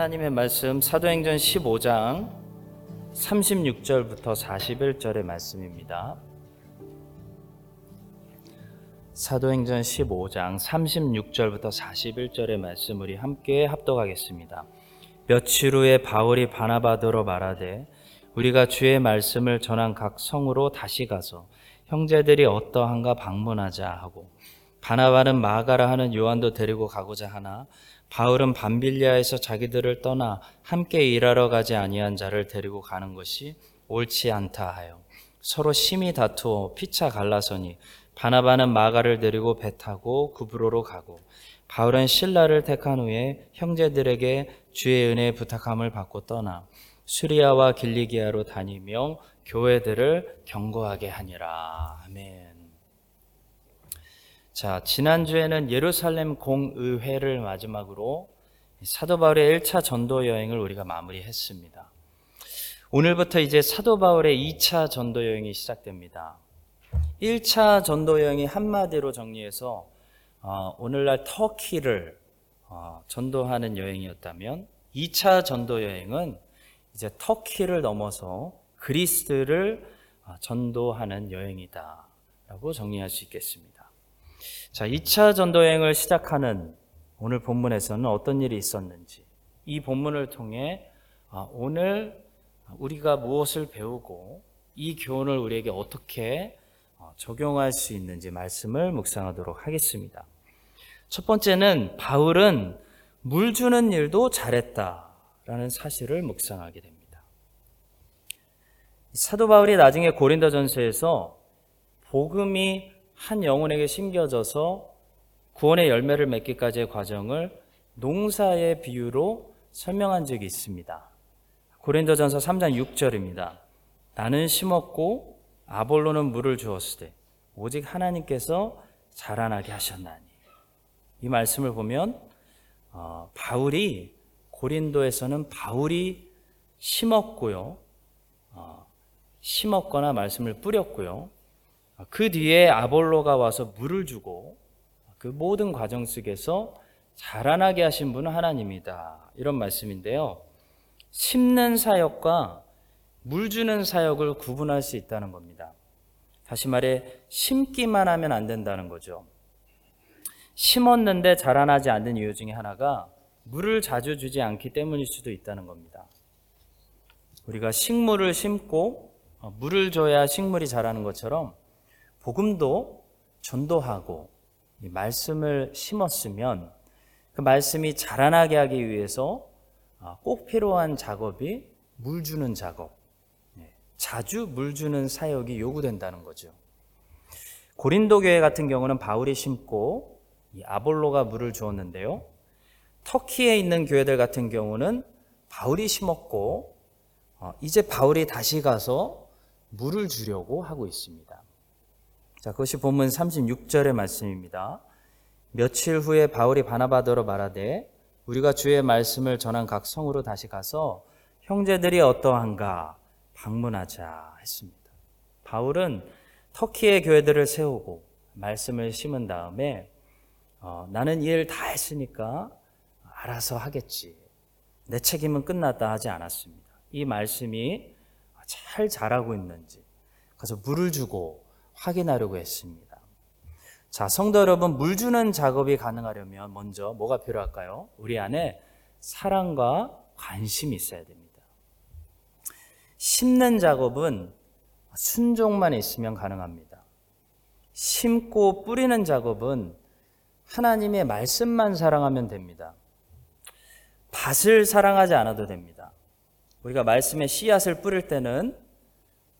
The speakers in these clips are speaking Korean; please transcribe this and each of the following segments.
하나님의 말씀 사도행전 15장 36절부터 41절의 말씀입니다. 사도행전 15장 36절부터 41절의 말씀 우리 함께 합독하겠습니다. 며칠 후에 바울이 바나바더로 말하되 우리가 주의 말씀을 전한 각 성으로 다시 가서 형제들이 어떠한가 방문하자 하고 바나바는 마가라 하는 요한도 데리고 가고자 하나 바울은 밤빌리아에서 자기들을 떠나 함께 일하러 가지 아니한 자를 데리고 가는 것이 옳지 않다 하여 서로 심히 다투어 피차 갈라서니 바나바는 마가를 데리고 배 타고 구브로로 가고 바울은 신라를 택한 후에 형제들에게 주의 은혜 부탁함을 받고 떠나 수리아와 길리기아로 다니며 교회들을 경고하게 하니라. 아멘. 자, 지난주에는 예루살렘 공의회를 마지막으로 사도 바울의 1차 전도 여행을 우리가 마무리했습니다. 오늘부터 이제 사도 바울의 2차 전도 여행이 시작됩니다. 1차 전도 여행이 한마디로 정리해서 어, 오늘날 터키를 어, 전도하는 여행이었다면 2차 전도 여행은 이제 터키를 넘어서 그리스를 어, 전도하는 여행이다라고 정리할 수 있겠습니다. 자, 2차 전도여행을 시작하는 오늘 본문에서는 어떤 일이 있었는지 이 본문을 통해 아, 오늘 우리가 무엇을 배우고 이 교훈을 우리에게 어떻게 어, 적용할 수 있는지 말씀을 묵상하도록 하겠습니다. 첫 번째는 바울은 물 주는 일도 잘했다라는 사실을 묵상하게 됩니다. 사도 바울이 나중에 고린도전서에서 복음이 한 영혼에게 심겨져서 구원의 열매를 맺기까지의 과정을 농사의 비유로 설명한 적이 있습니다. 고린도전서 3장 6절입니다. 나는 심었고 아볼로는 물을 주었으되 오직 하나님께서 자라나게 하셨나니. 이 말씀을 보면 어, 바울이 고린도에서는 바울이 심었고요. 어, 심었거나 말씀을 뿌렸고요. 그 뒤에 아볼로가 와서 물을 주고 그 모든 과정 속에서 자라나게 하신 분은 하나님이다. 이런 말씀인데요. 심는 사역과 물 주는 사역을 구분할 수 있다는 겁니다. 다시 말해, 심기만 하면 안 된다는 거죠. 심었는데 자라나지 않는 이유 중에 하나가 물을 자주 주지 않기 때문일 수도 있다는 겁니다. 우리가 식물을 심고 어, 물을 줘야 식물이 자라는 것처럼 복음도 전도하고 말씀을 심었으면 그 말씀이 자라나게 하기 위해서 아, 꼭 필요한 작업이 물 주는 작업, 네, 자주 물 주는 사역이 요구된다는 거죠. 고린도 교회 같은 경우는 바울이 심고 아볼로가 물을 주었는데요. 터키에 있는 교회들 같은 경우는 바울이 심었고 어, 이제 바울이 다시 가서 물을 주려고 하고 있습니다. 자, 그것이 본문 36절의 말씀입니다. 며칠 후에 바울이 바나바더로 말하되 우리가 주의 말씀을 전한 각 성으로 다시 가서 형제들이 어떠한가 방문하자 했습니다. 바울은 터키의 교회들을 세우고 말씀을 심은 다음에 어, 나는 일 다 했으니까 알아서 하겠지. 내 책임은 끝났다 하지 않았습니다. 이 말씀이 잘 자라고 있는지 가서 물을 주고 확인하려고 했습니다. 자, 성도 여러분, 물 주는 작업이 가능하려면 먼저 뭐가 필요할까요? 우리 안에 사랑과 관심이 있어야 됩니다. 심는 작업은 순종만 있으면 가능합니다. 심고 뿌리는 작업은 하나님의 말씀만 사랑하면 됩니다. 밭을 사랑하지 않아도 됩니다. 우리가 말씀의 씨앗을 뿌릴 때는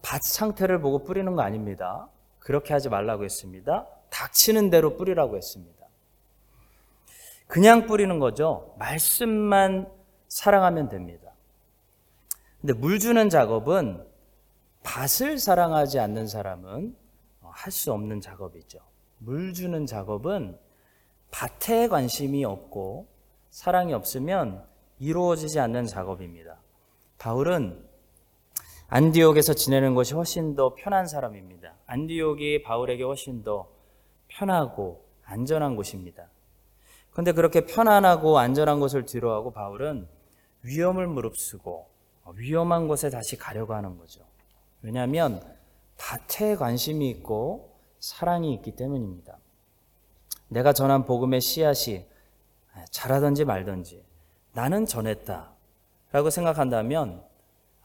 밭 상태를 보고 뿌리는 거 아닙니다. 그렇게 하지 말라고 했습니다. 닥치는 대로 뿌리라고 했습니다. 그냥 뿌리는 거죠. 말씀만 사랑하면 됩니다. 근데 물 주는 작업은 밭을 사랑하지 않는 사람은 할 수 없는 작업이죠. 물 주는 작업은 밭에 관심이 없고 사랑이 없으면 이루어지지 않는 작업입니다. 바울은 안디옥에서 지내는 것이 훨씬 더 편한 사람입니다. 안디옥이 바울에게 훨씬 더 편하고 안전한 곳입니다. 그런데 그렇게 편안하고 안전한 곳을 뒤로하고 바울은 위험을 무릅쓰고 위험한 곳에 다시 가려고 하는 거죠. 왜냐하면 밭에 관심이 있고 사랑이 있기 때문입니다. 내가 전한 복음의 씨앗이 자라든지 말든지 나는 전했다 라고 생각한다면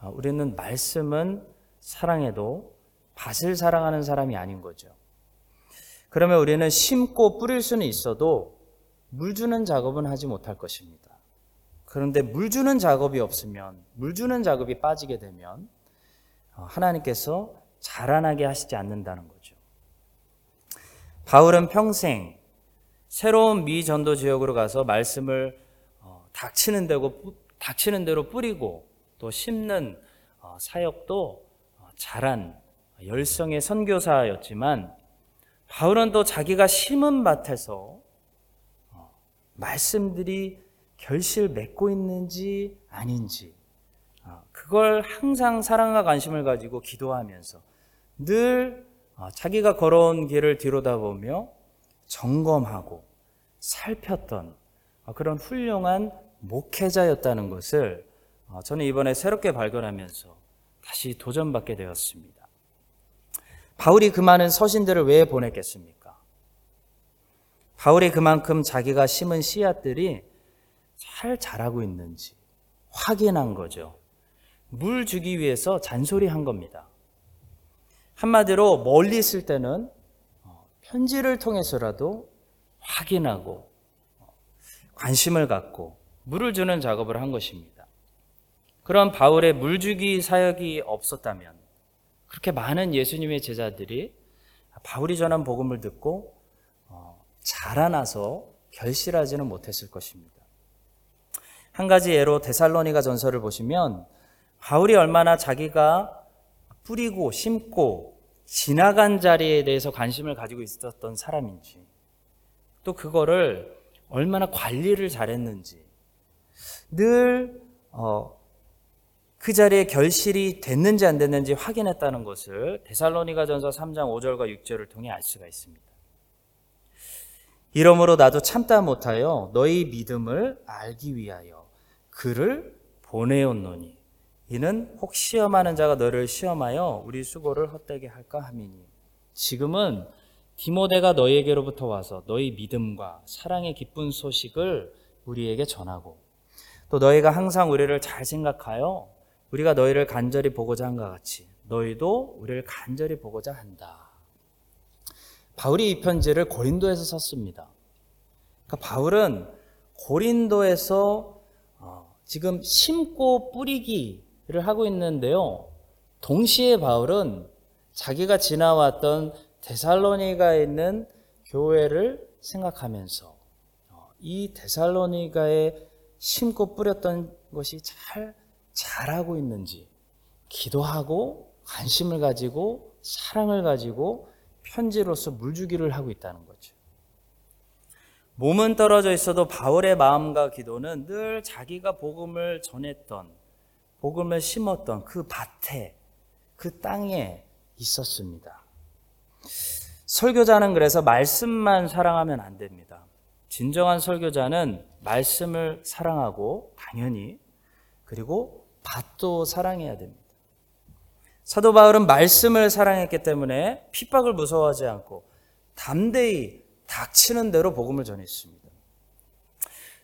우리는 말씀은 사랑해도 밭을 사랑하는 사람이 아닌 거죠. 그러면 우리는 심고 뿌릴 수는 있어도 물 주는 작업은 하지 못할 것입니다. 그런데 물 주는 작업이 없으면, 물 주는 작업이 빠지게 되면 하나님께서 자라나게 하시지 않는다는 거죠. 바울은 평생 새로운 미 전도 지역으로 가서 말씀을 닥치는 대로, 닥치는 대로 뿌리고 또 심는 사역도 잘한 열성의 선교사였지만 바울은 또 자기가 심은 밭에서 말씀들이 결실 맺고 있는지 아닌지 그걸 항상 사랑과 관심을 가지고 기도하면서 늘 자기가 걸어온 길을 뒤로다보며 점검하고 살폈던 그런 훌륭한 목회자였다는 것을 저는 이번에 새롭게 발견하면서 다시 도전받게 되었습니다. 바울이 그 많은 서신들을 왜 보냈겠습니까? 바울이 그만큼 자기가 심은 씨앗들이 잘 자라고 있는지 확인한 거죠. 물 주기 위해서 잔소리 한 겁니다. 한마디로 멀리 있을 때는 편지를 통해서라도 확인하고 관심을 갖고 물을 주는 작업을 한 것입니다. 그런 바울의 물주기 사역이 없었다면 그렇게 많은 예수님의 제자들이 바울이 전한 복음을 듣고 자라나서 결실하지는 못했을 것입니다. 한 가지 예로 데살로니가 전설을 보시면 바울이 얼마나 자기가 뿌리고 심고 지나간 자리에 대해서 관심을 가지고 있었던 사람인지 또 그거를 얼마나 관리를 잘했는지 늘 어, 그 자리에 결실이 됐는지 안 됐는지 확인했다는 것을 데살로니가 전서 3장 5절과 6절을 통해 알 수가 있습니다. 이러므로 나도 참다 못하여 너희 믿음을 알기 위하여 그를 보내었노니 이는 혹 시험하는 자가 너를 시험하여 우리 수고를 헛되게 할까 함이니 지금은 디모데가 너희에게로부터 와서 너희 믿음과 사랑의 기쁜 소식을 우리에게 전하고 또 너희가 항상 우리를 잘 생각하여 우리가 너희를 간절히 보고자 한것 같이 너희도 우리를 간절히 보고자 한다. 바울이 이 편지를 고린도에서 썼습니다. 그러니까 바울은 고린도에서 지금 심고 뿌리기를 하고 있는데요. 동시에 바울은 자기가 지나왔던 데살로니가에 있는 교회를 생각하면서 이 데살로니가에 심고 뿌렸던 것이 잘 자라고 있는지 기도하고 관심을 가지고 사랑을 가지고 편지로서 물주기를 하고 있다는 거죠. 몸은 떨어져 있어도 바울의 마음과 기도는 늘 자기가 복음을 전했던 복음을 심었던 그 밭에 그 땅에 있었습니다. 설교자는 그래서 말씀만 사랑하면 안 됩니다. 진정한 설교자는 말씀을 사랑하고 당연히 그리고 밭도 사랑해야 됩니다. 사도 바울은 말씀을 사랑했기 때문에 핍박을 무서워하지 않고 담대히 닥치는 대로 복음을 전했습니다.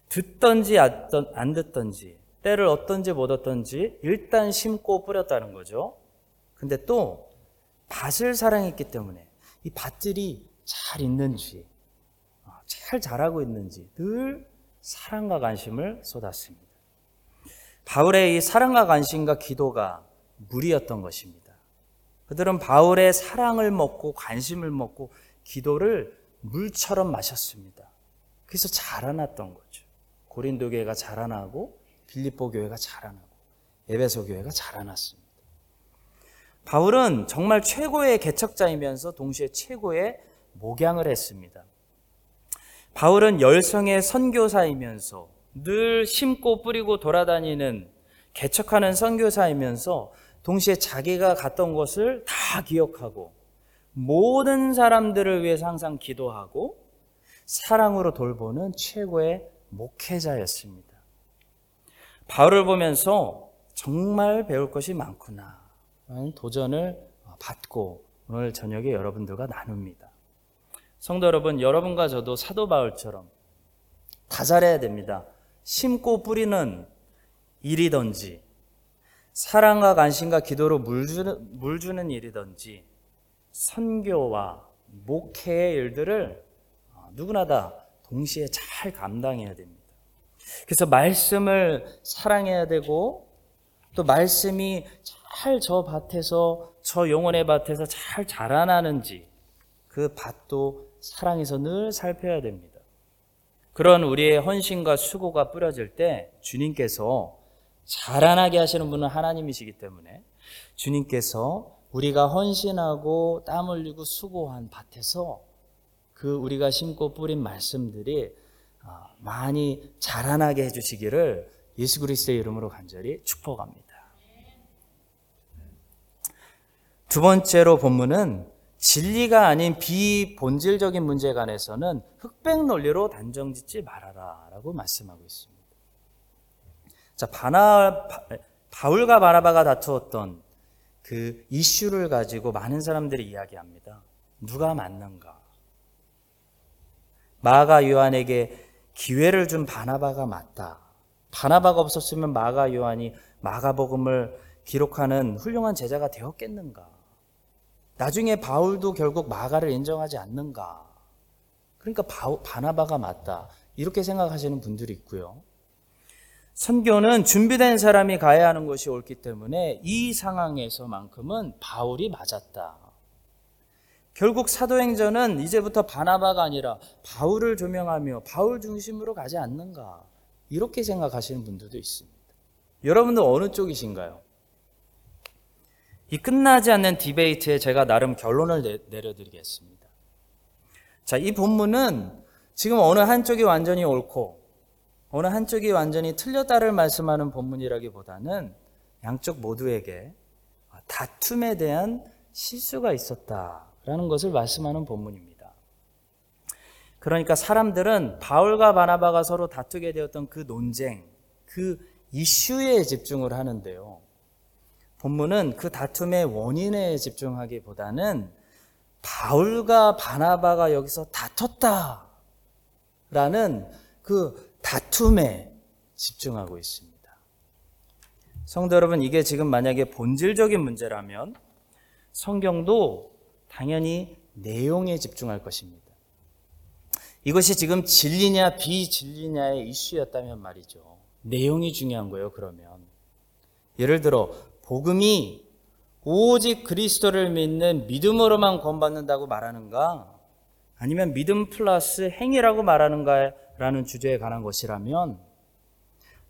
듣던지 안 듣던지 때를 얻던지 못 얻던지 일단 심고 뿌렸다는 거죠. 근데 또 밭을 사랑했기 때문에 이 밭들이 잘 있는지 잘 자라고 있는지 늘 사랑과 관심을 쏟았습니다. 바울의 이 사랑과 관심과 기도가 물이었던 것입니다. 그들은 바울의 사랑을 먹고 관심을 먹고 기도를 물처럼 마셨습니다. 그래서 자라났던 거죠. 고린도 교회가 자라나고 빌립보 교회가 자라나고 에베소 교회가 자라났습니다. 바울은 정말 최고의 개척자이면서 동시에 최고의 목양을 했습니다. 바울은 열성의 선교사이면서 늘 심고 뿌리고 돌아다니는 개척하는 선교사이면서 동시에 자기가 갔던 곳을 다 기억하고 모든 사람들을 위해서 항상 기도하고 사랑으로 돌보는 최고의 목회자였습니다. 바울을 보면서 정말 배울 것이 많구나. 라는 도전을 받고 오늘 저녁에 여러분들과 나눕니다. 성도 여러분, 여러분과 저도 사도 바울처럼 다 잘해야 됩니다. 심고 뿌리는 일이든지, 사랑과 관심과 기도로 물 주는, 물 주는 일이든지, 선교와 목회의 일들을 누구나 다 동시에 잘 감당해야 됩니다. 그래서 말씀을 사랑해야 되고, 또 말씀이 잘 저 밭에서, 저 영혼의 밭에서 잘 자라나는지, 그 밭도 사랑해서 늘 살펴야 됩니다. 그런 우리의 헌신과 수고가 뿌려질 때 주님께서 자라나게 하시는 분은 하나님이시기 때문에 주님께서 우리가 헌신하고 땀 흘리고 수고한 밭에서 그 우리가 심고 뿌린 말씀들이 아, 많이 자라나게 해주시기를 예수 그리스도의 이름으로 간절히 축복합니다. 두 번째로 본문은 진리가 아닌 비본질적인 문제에 관해서는 흑백 논리로 단정 짓지 말아라 라고 말씀하고 있습니다. 자, 바나, 바울과 바나바가 다투었던 그 이슈를 가지고 많은 사람들이 이야기합니다. 누가 맞는가? 마가 요한에게 기회를 준 바나바가 맞다. 바나바가 없었으면 마가 요한이 마가복음을 기록하는 훌륭한 제자가 되었겠는가? 나중에 바울도 결국 마가를 인정하지 않는가? 그러니까 바, 바나바가 맞다. 이렇게 생각하시는 분들이 있고요. 선교는 준비된 사람이 가야 하는 것이 옳기 때문에 이 상황에서만큼은 바울이 맞았다. 결국 사도행전은 이제부터 바나바가 아니라 바울을 조명하며 바울 중심으로 가지 않는가. 이렇게 생각하시는 분들도 있습니다. 여러분들 어느 쪽이신가요? 이 끝나지 않는 디베이트에 제가 나름 결론을 내려드리겠습니다. 자, 이 본문은 지금 어느 한쪽이 완전히 옳고 어느 한쪽이 완전히 틀렸다를 말씀하는 본문이라기보다는 양쪽 모두에게 다툼에 대한 실수가 있었다라는 것을 말씀하는 본문입니다. 그러니까 사람들은 바울과 바나바가 서로 다투게 되었던 그 논쟁, 그 이슈에 집중을 하는데요. 본문은 그 다툼의 원인에 집중하기보다는 바울과 바나바가 여기서 다퉜다라는 그 다툼에 집중하고 있습니다. 성도 여러분, 이게 지금 만약에 본질적인 문제라면 성경도 당연히 내용에 집중할 것입니다. 이것이 지금 진리냐 비진리냐의 이슈였다면 말이죠. 내용이 중요한 거예요, 그러면. 예를 들어, 복음이 오직 그리스도를 믿는 믿음으로만 구원받는다고 말하는가? 아니면 믿음 플러스 행위라고 말하는가라는 주제에 관한 것이라면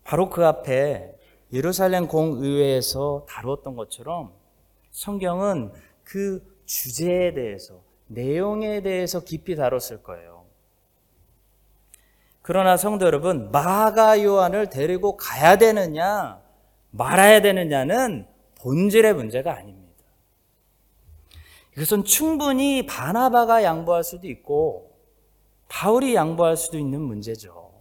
바로 그 앞에 예루살렘 공의회에서 다루었던 것처럼 성경은 그 주제에 대해서 내용에 대해서 깊이 다뤘을 거예요. 그러나 성도 여러분, 마가 요한을 데리고 가야 되느냐, 말아야 되느냐는 본질의 문제가 아닙니다. 이것은 충분히 바나바가 양보할 수도 있고 바울이 양보할 수도 있는 문제죠.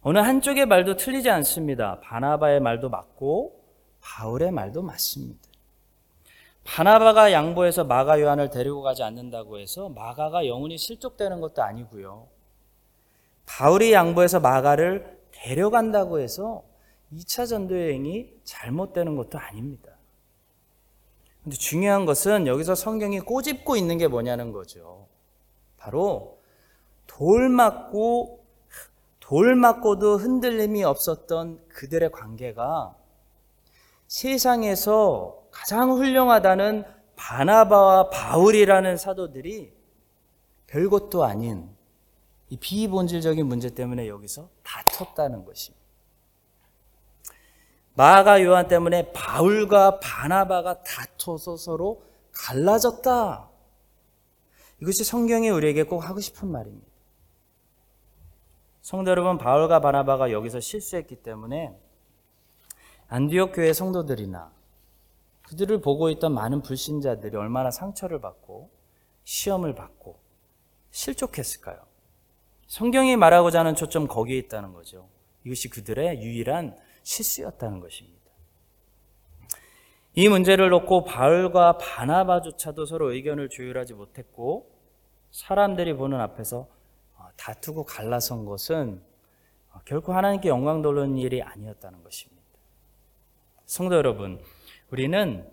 어느 한쪽의 말도 틀리지 않습니다. 바나바의 말도 맞고 바울의 말도 맞습니다. 바나바가 양보해서 마가 요한을 데리고 가지 않는다고 해서 마가가 영혼이 실족되는 것도 아니고요. 바울이 양보해서 마가를 데려간다고 해서 2차 전도 여행이 잘못되는 것도 아닙니다. 근데 중요한 것은 여기서 성경이 꼬집고 있는 게 뭐냐는 거죠. 바로 돌 맞고 돌 맞고도 흔들림이 없었던 그들의 관계가 세상에서 가장 훌륭하다는 바나바와 바울이라는 사도들이 별것도 아닌 이 비본질적인 문제 때문에 여기서 다퉜다는 것입니다. 마가 요한 때문에 바울과 바나바가 다퉈서 서로 갈라졌다. 이것이 성경이 우리에게 꼭 하고 싶은 말입니다. 성도 여러분, 바울과 바나바가 여기서 실수했기 때문에 안디옥 교회 성도들이나 그들을 보고 있던 많은 불신자들이 얼마나 상처를 받고 시험을 받고 실족했을까요? 성경이 말하고자 하는 초점 거기에 있다는 거죠. 이것이 그들의 유일한 실수였다는 것입니다. 이 문제를 놓고 바울과 바나바조차도 서로 의견을 조율하지 못했고 사람들이 보는 앞에서 어, 다투고 갈라선 것은 어, 결코 하나님께 영광 돌리는 일이 아니었다는 것입니다. 성도 여러분, 우리는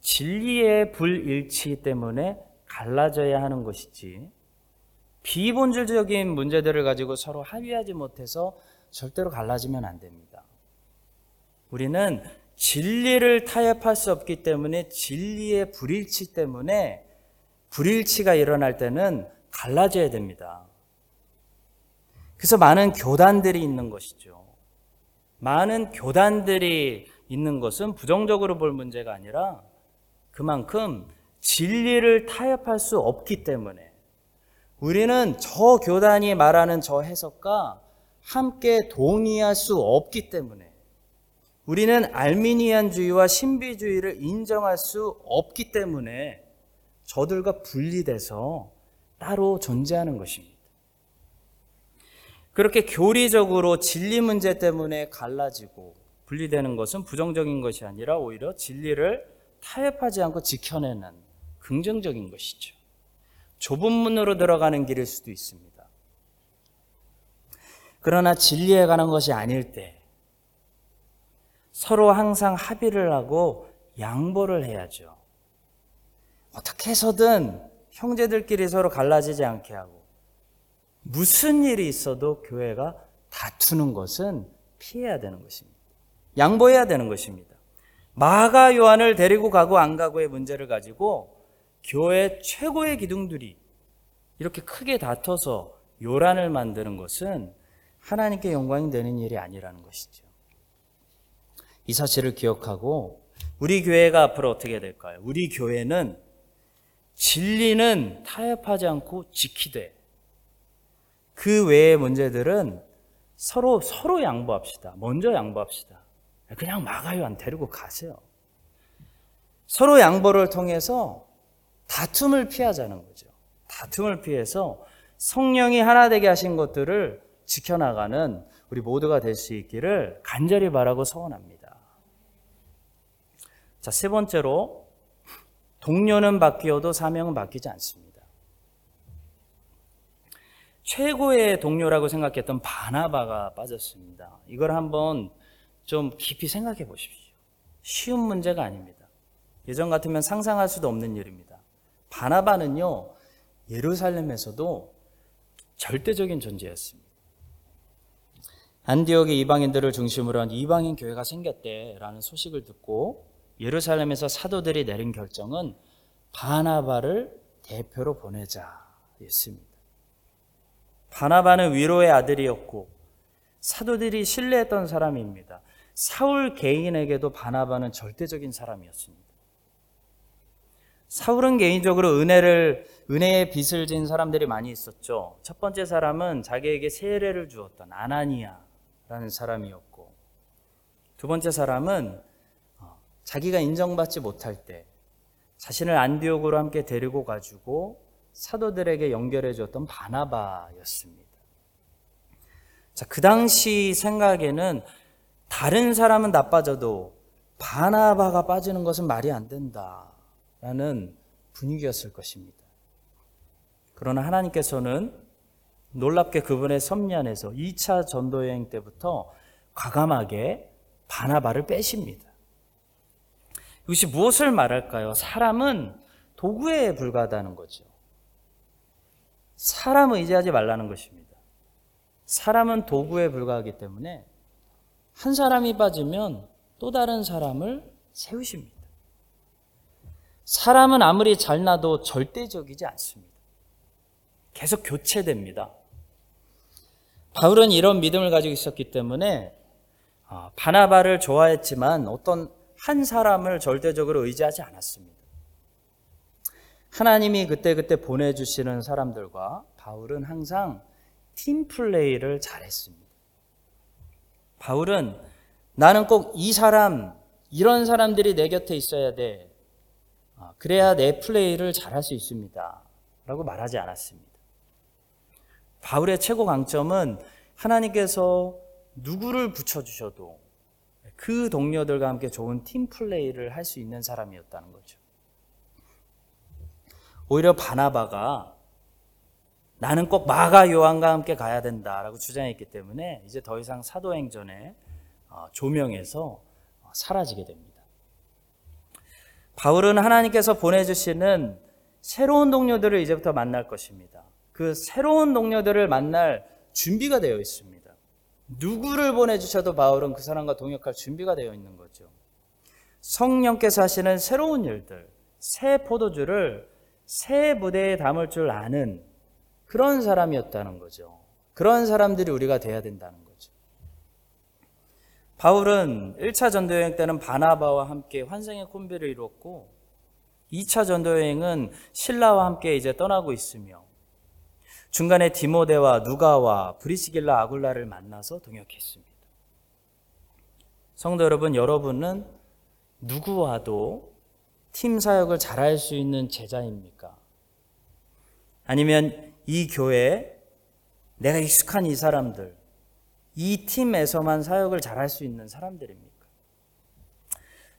진리의 불일치 때문에 갈라져야 하는 것이지 비본질적인 문제들을 가지고 서로 합의하지 못해서 절대로 갈라지면 안 됩니다. 우리는 진리를 타협할 수 없기 때문에 진리의 불일치 때문에 불일치가 일어날 때는 갈라져야 됩니다. 그래서 많은 교단들이 있는 것이죠. 많은 교단들이 있는 것은 부정적으로 볼 문제가 아니라 그만큼 진리를 타협할 수 없기 때문에 우리는 저 교단이 말하는 저 해석과 함께 동의할 수 없기 때문에 우리는 알미니안주의와 신비주의를 인정할 수 없기 때문에 저들과 분리돼서 따로 존재하는 것입니다. 그렇게 교리적으로 진리 문제 때문에 갈라지고 분리되는 것은 부정적인 것이 아니라 오히려 진리를 타협하지 않고 지켜내는 긍정적인 것이죠. 좁은 문으로 들어가는 길일 수도 있습니다. 그러나 진리에 관한 것이 아닐 때 서로 항상 합의를 하고 양보를 해야죠. 어떻게 해서든 형제들끼리 서로 갈라지지 않게 하고 무슨 일이 있어도 교회가 다투는 것은 피해야 되는 것입니다. 양보해야 되는 것입니다. 마가 요한을 데리고 가고 안 가고의 문제를 가지고 교회 최고의 기둥들이 이렇게 크게 다퉈서 요란을 만드는 것은 하나님께 영광이 되는 일이 아니라는 것이죠. 이 사실을 기억하고 우리 교회가 앞으로 어떻게 될까요? 우리 교회는 진리는 타협하지 않고 지키되 그 외의 문제들은 서로 서로 양보합시다. 먼저 양보합시다. 그냥 막아요 안 데리고 가세요. 서로 양보를 통해서 다툼을 피하자는 거죠. 다툼을 피해서 성령이 하나 되게 하신 것들을 지켜나가는 우리 모두가 될 수 있기를 간절히 바라고 소원합니다. 자, 세 번째로 동료는 바뀌어도 사명은 바뀌지 않습니다. 최고의 동료라고 생각했던 바나바가 빠졌습니다. 이걸 한번 좀 깊이 생각해 보십시오. 쉬운 문제가 아닙니다. 예전 같으면 상상할 수도 없는 일입니다. 바나바는요, 예루살렘에서도 절대적인 존재였습니다. 안디옥의 이방인들을 중심으로 한 이방인 교회가 생겼대라는 소식을 듣고 예루살렘에서 사도들이 내린 결정은 바나바를 대표로 보내자였습니다. 바나바는 위로의 아들이었고 사도들이 신뢰했던 사람입니다. 사울 개인에게도 바나바는 절대적인 사람이었습니다. 사울은 개인적으로 은혜를 은혜의 빚을 진 사람들이 많이 있었죠. 첫 번째 사람은 자기에게 세례를 주었던 아나니아 라는 사람이었고 두 번째 사람은 자기가 인정받지 못할 때 자신을 안디옥으로 함께 데리고 가지고 사도들에게 연결해 줬던 바나바였습니다. 자, 그 당시 생각에는 다른 사람은 나빠져도 바나바가 빠지는 것은 말이 안 된다라는 분위기였을 것입니다. 그러나 하나님께서는 놀랍게 그분의 섭리 안에서 2차 전도 여행 때부터 과감하게 바나바를 빼십니다. 이것이 무엇을 말할까요? 사람은 도구에 불과하다는 거죠. 사람을 의지하지 말라는 것입니다. 사람은 도구에 불과하기 때문에 한 사람이 빠지면 또 다른 사람을 세우십니다. 사람은 아무리 잘나도 절대적이지 않습니다. 계속 교체됩니다. 바울은 이런 믿음을 가지고 있었기 때문에 아, 바나바를 좋아했지만 어떤 한 사람을 절대적으로 의지하지 않았습니다. 하나님이 그때그때 보내주시는 사람들과 바울은 항상 팀플레이를 잘했습니다. 바울은 나는 꼭 이 사람, 이런 사람들이 내 곁에 있어야 돼. 아, 그래야 내 플레이를 잘할 수 있습니다. 라고 말하지 않았습니다. 바울의 최고 강점은 하나님께서 누구를 붙여주셔도 그 동료들과 함께 좋은 팀 플레이를 할 수 있는 사람이었다는 거죠. 오히려 바나바가 나는 꼭 마가 요한과 함께 가야 된다라고 주장했기 때문에 이제 더 이상 사도행전에 어, 조명에서 사라지게 됩니다. 바울은 하나님께서 보내주시는 새로운 동료들을 이제부터 만날 것입니다. 그 새로운 동료들을 만날 준비가 되어 있습니다. 누구를 보내주셔도 바울은 그 사람과 동역할 준비가 되어 있는 거죠. 성령께서 하시는 새로운 일들, 새 포도주를 새 무대에 담을 줄 아는 그런 사람이었다는 거죠. 그런 사람들이 우리가 돼야 된다는 거죠. 바울은 1차 전도여행 때는 바나바와 함께 환생의 콤비를 이루었고 2차 전도여행은 신라와 함께 이제 떠나고 있으며 중간에 디모데와 누가와 브리시길라 아굴라를 만나서 동역했습니다. 성도 여러분, 여러분은 누구와도 팀 사역을 잘할 수 있는 제자입니까? 아니면 이 교회 내가 익숙한 이 사람들, 이 팀에서만 사역을 잘할 수 있는 사람들입니까?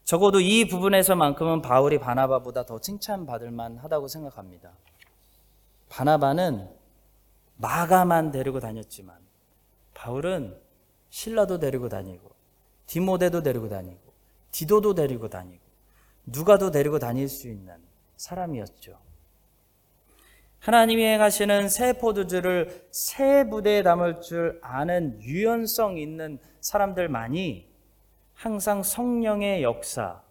적어도 이 부분에서만큼은 바울이 바나바보다 더 칭찬받을 만하다고 생각합니다. 바나바는 마가만 데리고 다녔지만 바울은 신라도 데리고 다니고 디모데도 데리고 다니고 디도도 데리고 다니고 누가도 데리고 다닐 수 있는 사람이었죠. 하나님이 행하시는 새 포도주를 새 부대에 담을 줄 아는 유연성 있는 사람들만이 항상 성령의 역사,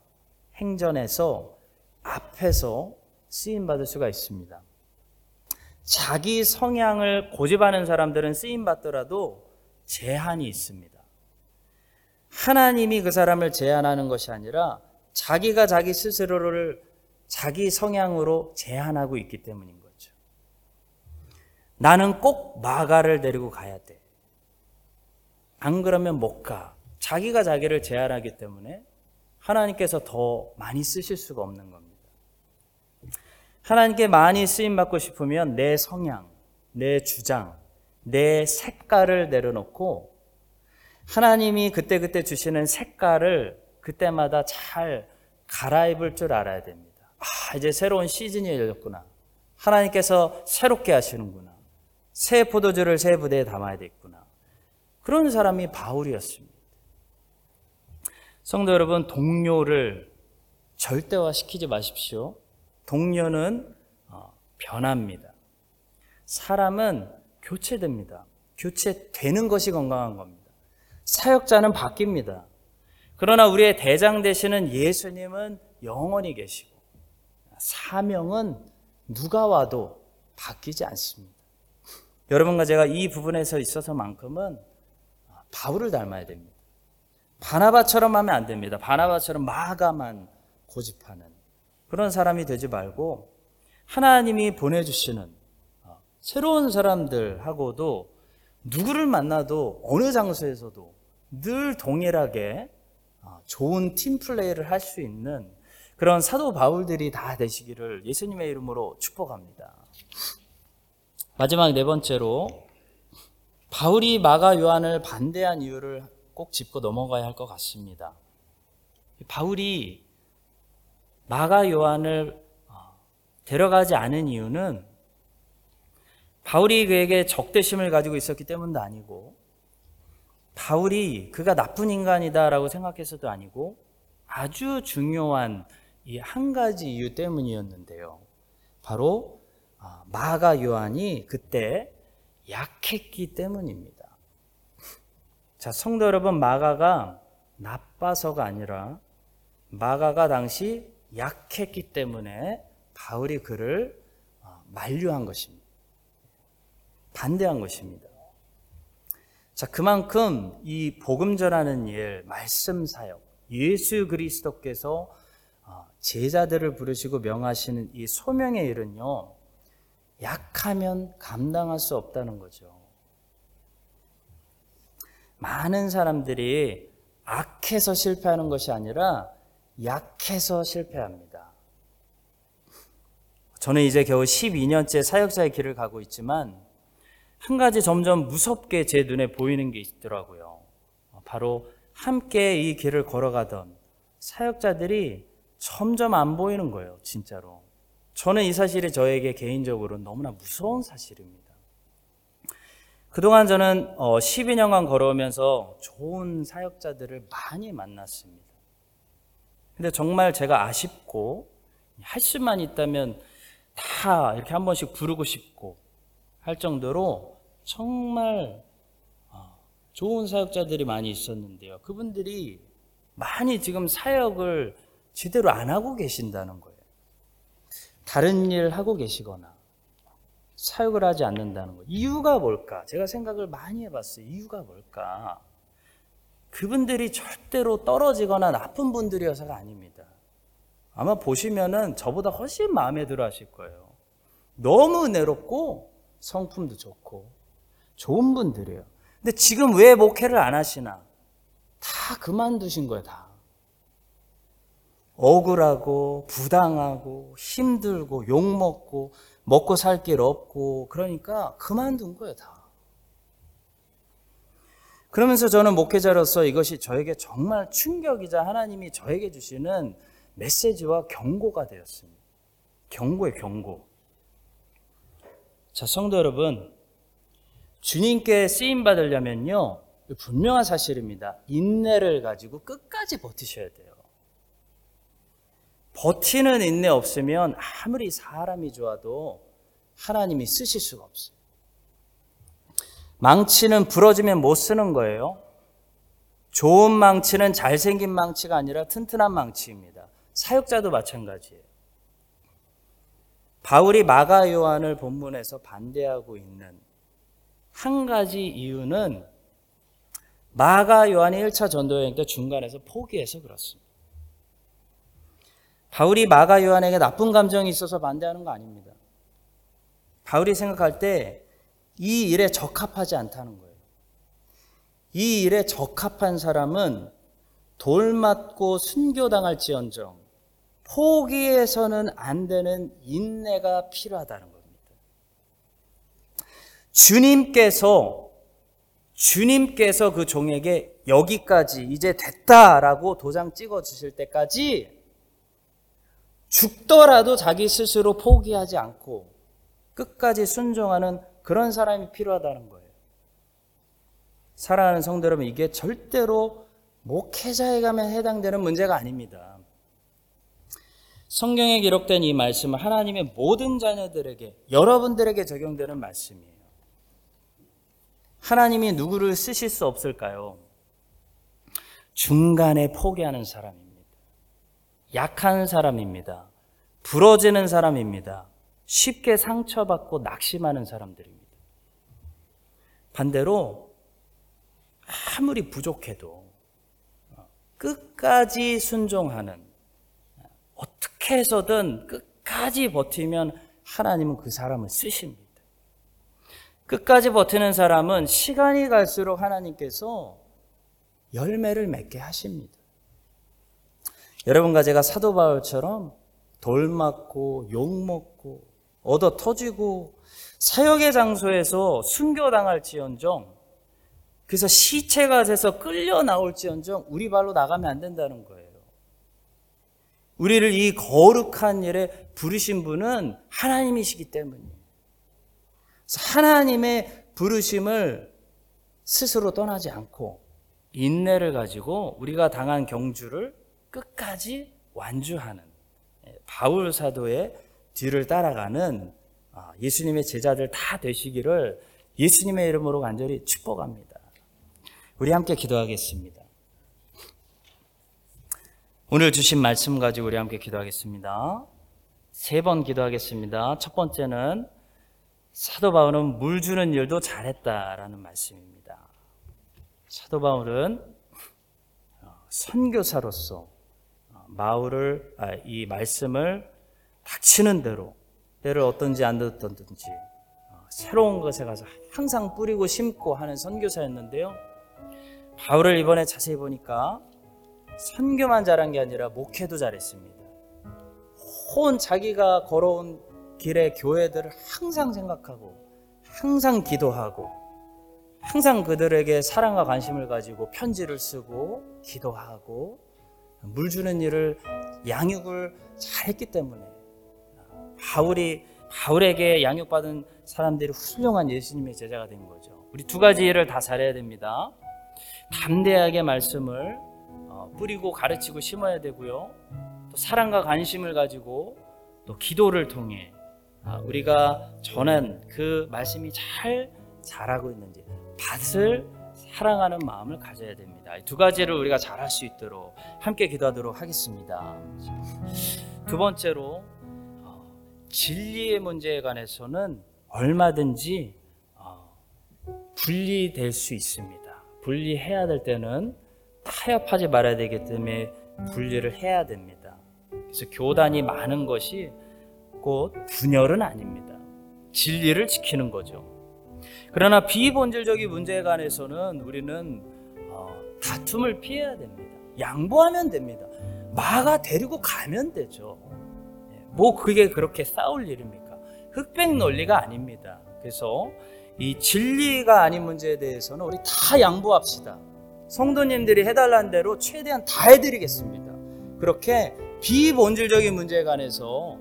행전에서 앞에서 쓰임 받을 수가 있습니다. 자기 성향을 고집하는 사람들은 쓰임 받더라도 제한이 있습니다. 하나님이 그 사람을 제한하는 것이 아니라 자기가 자기 스스로를 자기 성향으로 제한하고 있기 때문인 거죠. 나는 꼭 마가를 데리고 가야 돼. 안 그러면 못 가. 자기가 자기를 제한하기 때문에 하나님께서 더 많이 쓰실 수가 없는 겁니다. 하나님께 많이 쓰임 받고 싶으면 내 성향, 내 주장, 내 색깔을 내려놓고 하나님이 그때그때 주시는 색깔을 그때마다 잘 갈아입을 줄 알아야 됩니다. 아, 이제 새로운 시즌이 열렸구나. 하나님께서 새롭게 하시는구나. 새 포도주를 새 부대에 담아야 되겠구나. 그런 사람이 바울이었습니다. 성도 여러분, 동료를 절대화시키지 마십시오. 동료는 어, 변합니다. 사람은 교체됩니다. 교체되는 것이 건강한 겁니다. 사역자는 바뀝니다. 그러나 우리의 대장 되시는 예수님은 영원히 계시고 사명은 누가 와도 바뀌지 않습니다. 여러분과 제가 이 부분에서 있어서만큼은 바울을 닮아야 됩니다. 바나바처럼 하면 안 됩니다. 바나바처럼 마가만 고집하는 그런 사람이 되지 말고 하나님이 보내주시는 어, 새로운 사람들하고도 누구를 만나도 어느 장소에서도 늘 동일하게 어, 좋은 팀 플레이를 할 수 있는 그런 사도 바울들이 다 되시기를 예수님의 이름으로 축복합니다. 마지막 네 번째로 바울이 마가 요한을 반대한 이유를 꼭 짚고 넘어가야 할 것 같습니다. 바울이 마가 요한을 어, 데려가지 않은 이유는 바울이 그에게 적대심을 가지고 있었기 때문도 아니고 바울이 그가 나쁜 인간이다라고 생각해서도 아니고 아주 중요한 이 한 가지 이유 때문이었는데요. 바로 어, 마가 요한이 그때 약했기 때문입니다. 자, 성도 여러분, 마가가 나빠서가 아니라 마가가 당시 약했기 때문에 바울이 그를 어, 만류한 것입니다. 반대한 것입니다. 자, 그만큼 이 복음 전하는 일, 말씀 사역, 예수 그리스도께서 어, 제자들을 부르시고 명하시는 이 소명의 일은요, 약하면 감당할 수 없다는 거죠. 많은 사람들이 악해서 실패하는 것이 아니라 약해서 실패합니다. 저는 이제 겨우 12년째 사역자의 길을 가고 있지만 한 가지 점점 무섭게 제 눈에 보이는 게 있더라고요. 바로 함께 이 길을 걸어가던 사역자들이 점점 안 보이는 거예요, 진짜로. 저는 이 사실이 저에게 개인적으로 너무나 무서운 사실입니다. 그동안 저는 12년간 걸어오면서 좋은 사역자들을 많이 만났습니다. 근데 정말 제가 아쉽고 할 수만 있다면 다 이렇게 한 번씩 부르고 싶고 할 정도로 정말 어, 좋은 사역자들이 많이 있었는데요. 그분들이 많이 지금 사역을 제대로 안 하고 계신다는 거예요. 다른 일 하고 계시거나 사역을 하지 않는다는 거예요. 이유가 뭘까? 제가 생각을 많이 해봤어요. 이유가 뭘까? 그분들이 절대로 떨어지거나 나쁜 분들이어서가 아닙니다. 아마 보시면은 저보다 훨씬 마음에 들어 하실 거예요. 너무 은혜롭고 성품도 좋고 좋은 분들이에요. 근데 지금 왜 목회를 안 하시나? 다 그만두신 거예요, 다. 억울하고 부당하고 힘들고 욕먹고 먹고 살 길 없고 그러니까 그만둔 거예요, 다. 그러면서 저는 목회자로서 이것이 저에게 정말 충격이자 하나님이 저에게 주시는 메시지와 경고가 되었습니다. 경고의 경고. 자, 성도 여러분, 주님께 쓰임 받으려면요, 분명한 사실입니다. 인내를 가지고 끝까지 버티셔야 돼요. 버티는 인내 없으면 아무리 사람이 좋아도 하나님이 쓰실 수가 없어요. 망치는 부러지면 못 쓰는 거예요. 좋은 망치는 잘생긴 망치가 아니라 튼튼한 망치입니다. 사역자도 마찬가지예요. 바울이 마가 요한을 본문에서 반대하고 있는 한 가지 이유는 마가 요한이 1차 전도 여행 때 중간에서 포기해서 그렇습니다. 바울이 마가 요한에게 나쁜 감정이 있어서 반대하는 거 아닙니다. 바울이 생각할 때 이 일에 적합하지 않다는 거예요. 이 일에 적합한 사람은 돌 맞고 순교당할지언정 포기해서는 안 되는 인내가 필요하다는 겁니다. 주님께서 주님께서 그 종에게 여기까지 이제 됐다라고 도장 찍어 주실 때까지 죽더라도 자기 스스로 포기하지 않고 끝까지 순종하는 그런 사람이 필요하다는 거예요. 사랑하는 성도 여러분, 이게 절대로 목회자에게만 해당되는 문제가 아닙니다. 성경에 기록된 이 말씀은 하나님의 모든 자녀들에게, 여러분들에게 적용되는 말씀이에요. 하나님이 누구를 쓰실 수 없을까요? 중간에 포기하는 사람입니다. 약한 사람입니다. 부러지는 사람입니다. 쉽게 상처받고 낙심하는 사람들입니다. 반대로 아무리 부족해도 끝까지 순종하는 어떻게 해서든 끝까지 버티면 하나님은 그 사람을 쓰십니다. 끝까지 버티는 사람은 시간이 갈수록 하나님께서 열매를 맺게 하십니다. 여러분과 제가 사도 바울처럼 돌 맞고 욕 먹고 얻어 터지고 사역의 장소에서 순교당할지언정 그래서 시체가 돼서 끌려 나올지언정 우리 발로 나가면 안 된다는 거예요. 우리를 이 거룩한 일에 부르신 분은 하나님이시기 때문이에요. 하나님의 부르심을 스스로 떠나지 않고 인내를 가지고 우리가 당한 경주를 끝까지 완주하는 바울 사도의 뒤를 따라가는 아, 예수님의 제자들 다 되시기를 예수님의 이름으로 간절히 축복합니다. 우리 함께 기도하겠습니다. 오늘 주신 말씀 가지고 우리 함께 기도하겠습니다. 세 번 기도하겠습니다. 첫 번째는 사도 바울은 물 주는 일도 잘했다라는 말씀입니다. 사도 바울은 어, 선교사로서 어, 마을을 아, 이 말씀을 닥치는 대로 때를 어떤지 안 듣던지 어, 새로운 것에 가서 항상 뿌리고 심고 하는 선교사였는데요. 바울을 이번에 자세히 보니까 선교만 잘한 게 아니라 목회도 잘했습니다. 온 자기가 걸어온 길의 교회들을 항상 생각하고 항상 기도하고 항상 그들에게 사랑과 관심을 가지고 편지를 쓰고 기도하고 물 주는 일을 양육을 잘했기 때문에 바울이 바울에게 양육받은 사람들이 훌륭한 예수님의 제자가 된 거죠. 우리 두 가지 일을 다 잘해야 됩니다. 담대하게 말씀을 어, 뿌리고 가르치고 심어야 되고요. 또 사랑과 관심을 가지고 또 기도를 통해 아, 우리가 전한 그 말씀이 잘 자라고 있는지 밭을 사랑하는 마음을 가져야 됩니다. 이두 가지를 우리가 잘할 수 있도록 함께 기도하도록 하겠습니다. 두 번째로 어, 진리의 문제에 관해서는 얼마든지 어, 분리될 수 있습니다. 분리해야 될 때는 타협하지 말아야 되기 때문에 분리를 해야 됩니다. 그래서 교단이 많은 것이 곧 분열은 아닙니다. 진리를 지키는 거죠. 그러나 비본질적인 문제에 관해서는 우리는 어, 다툼을 피해야 됩니다. 양보하면 됩니다. 마가 데리고 가면 되죠. 예, 뭐 그게 그렇게 싸울 일입니까? 흑백 논리가 아닙니다. 그래서 이 진리가 아닌 문제에 대해서는 우리 다 양보합시다. 성도님들이 해달라는 대로 최대한 다 해드리겠습니다. 그렇게 비본질적인 문제에 관해서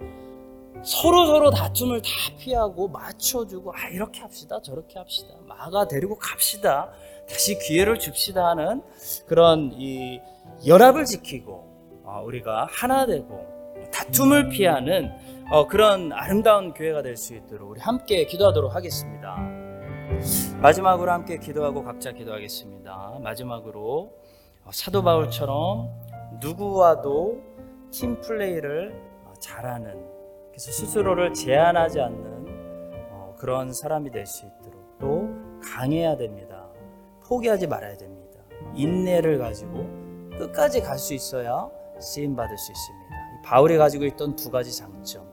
서로 서로 다툼을 다 피하고 맞춰주고 아 이렇게 합시다 저렇게 합시다 마가 데리고 갑시다 다시 기회를 줍시다 하는 그런 이 연합을 지키고 어, 우리가 하나 되고 다툼을 피하는 어, 그런 아름다운 교회가 될 수 있도록 우리 함께 기도하도록 하겠습니다. 마지막으로 함께 기도하고 각자 기도하겠습니다. 마지막으로 어, 사도 바울처럼 누구와도 팀 플레이를 어, 잘하는 그래서 스스로를 제한하지 않는 어, 그런 사람이 될 수 있도록 또 강해야 됩니다. 포기하지 말아야 됩니다. 인내를 가지고 끝까지 갈 수 있어야 쓰임 받을 수 있습니다. 이 바울이 가지고 있던 두 가지 장점,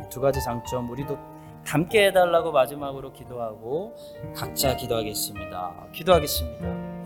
이 두 가지 장점 우리도 담게 해달라고 마지막으로 기도하고 각자 기도하겠습니다. 기도하겠습니다.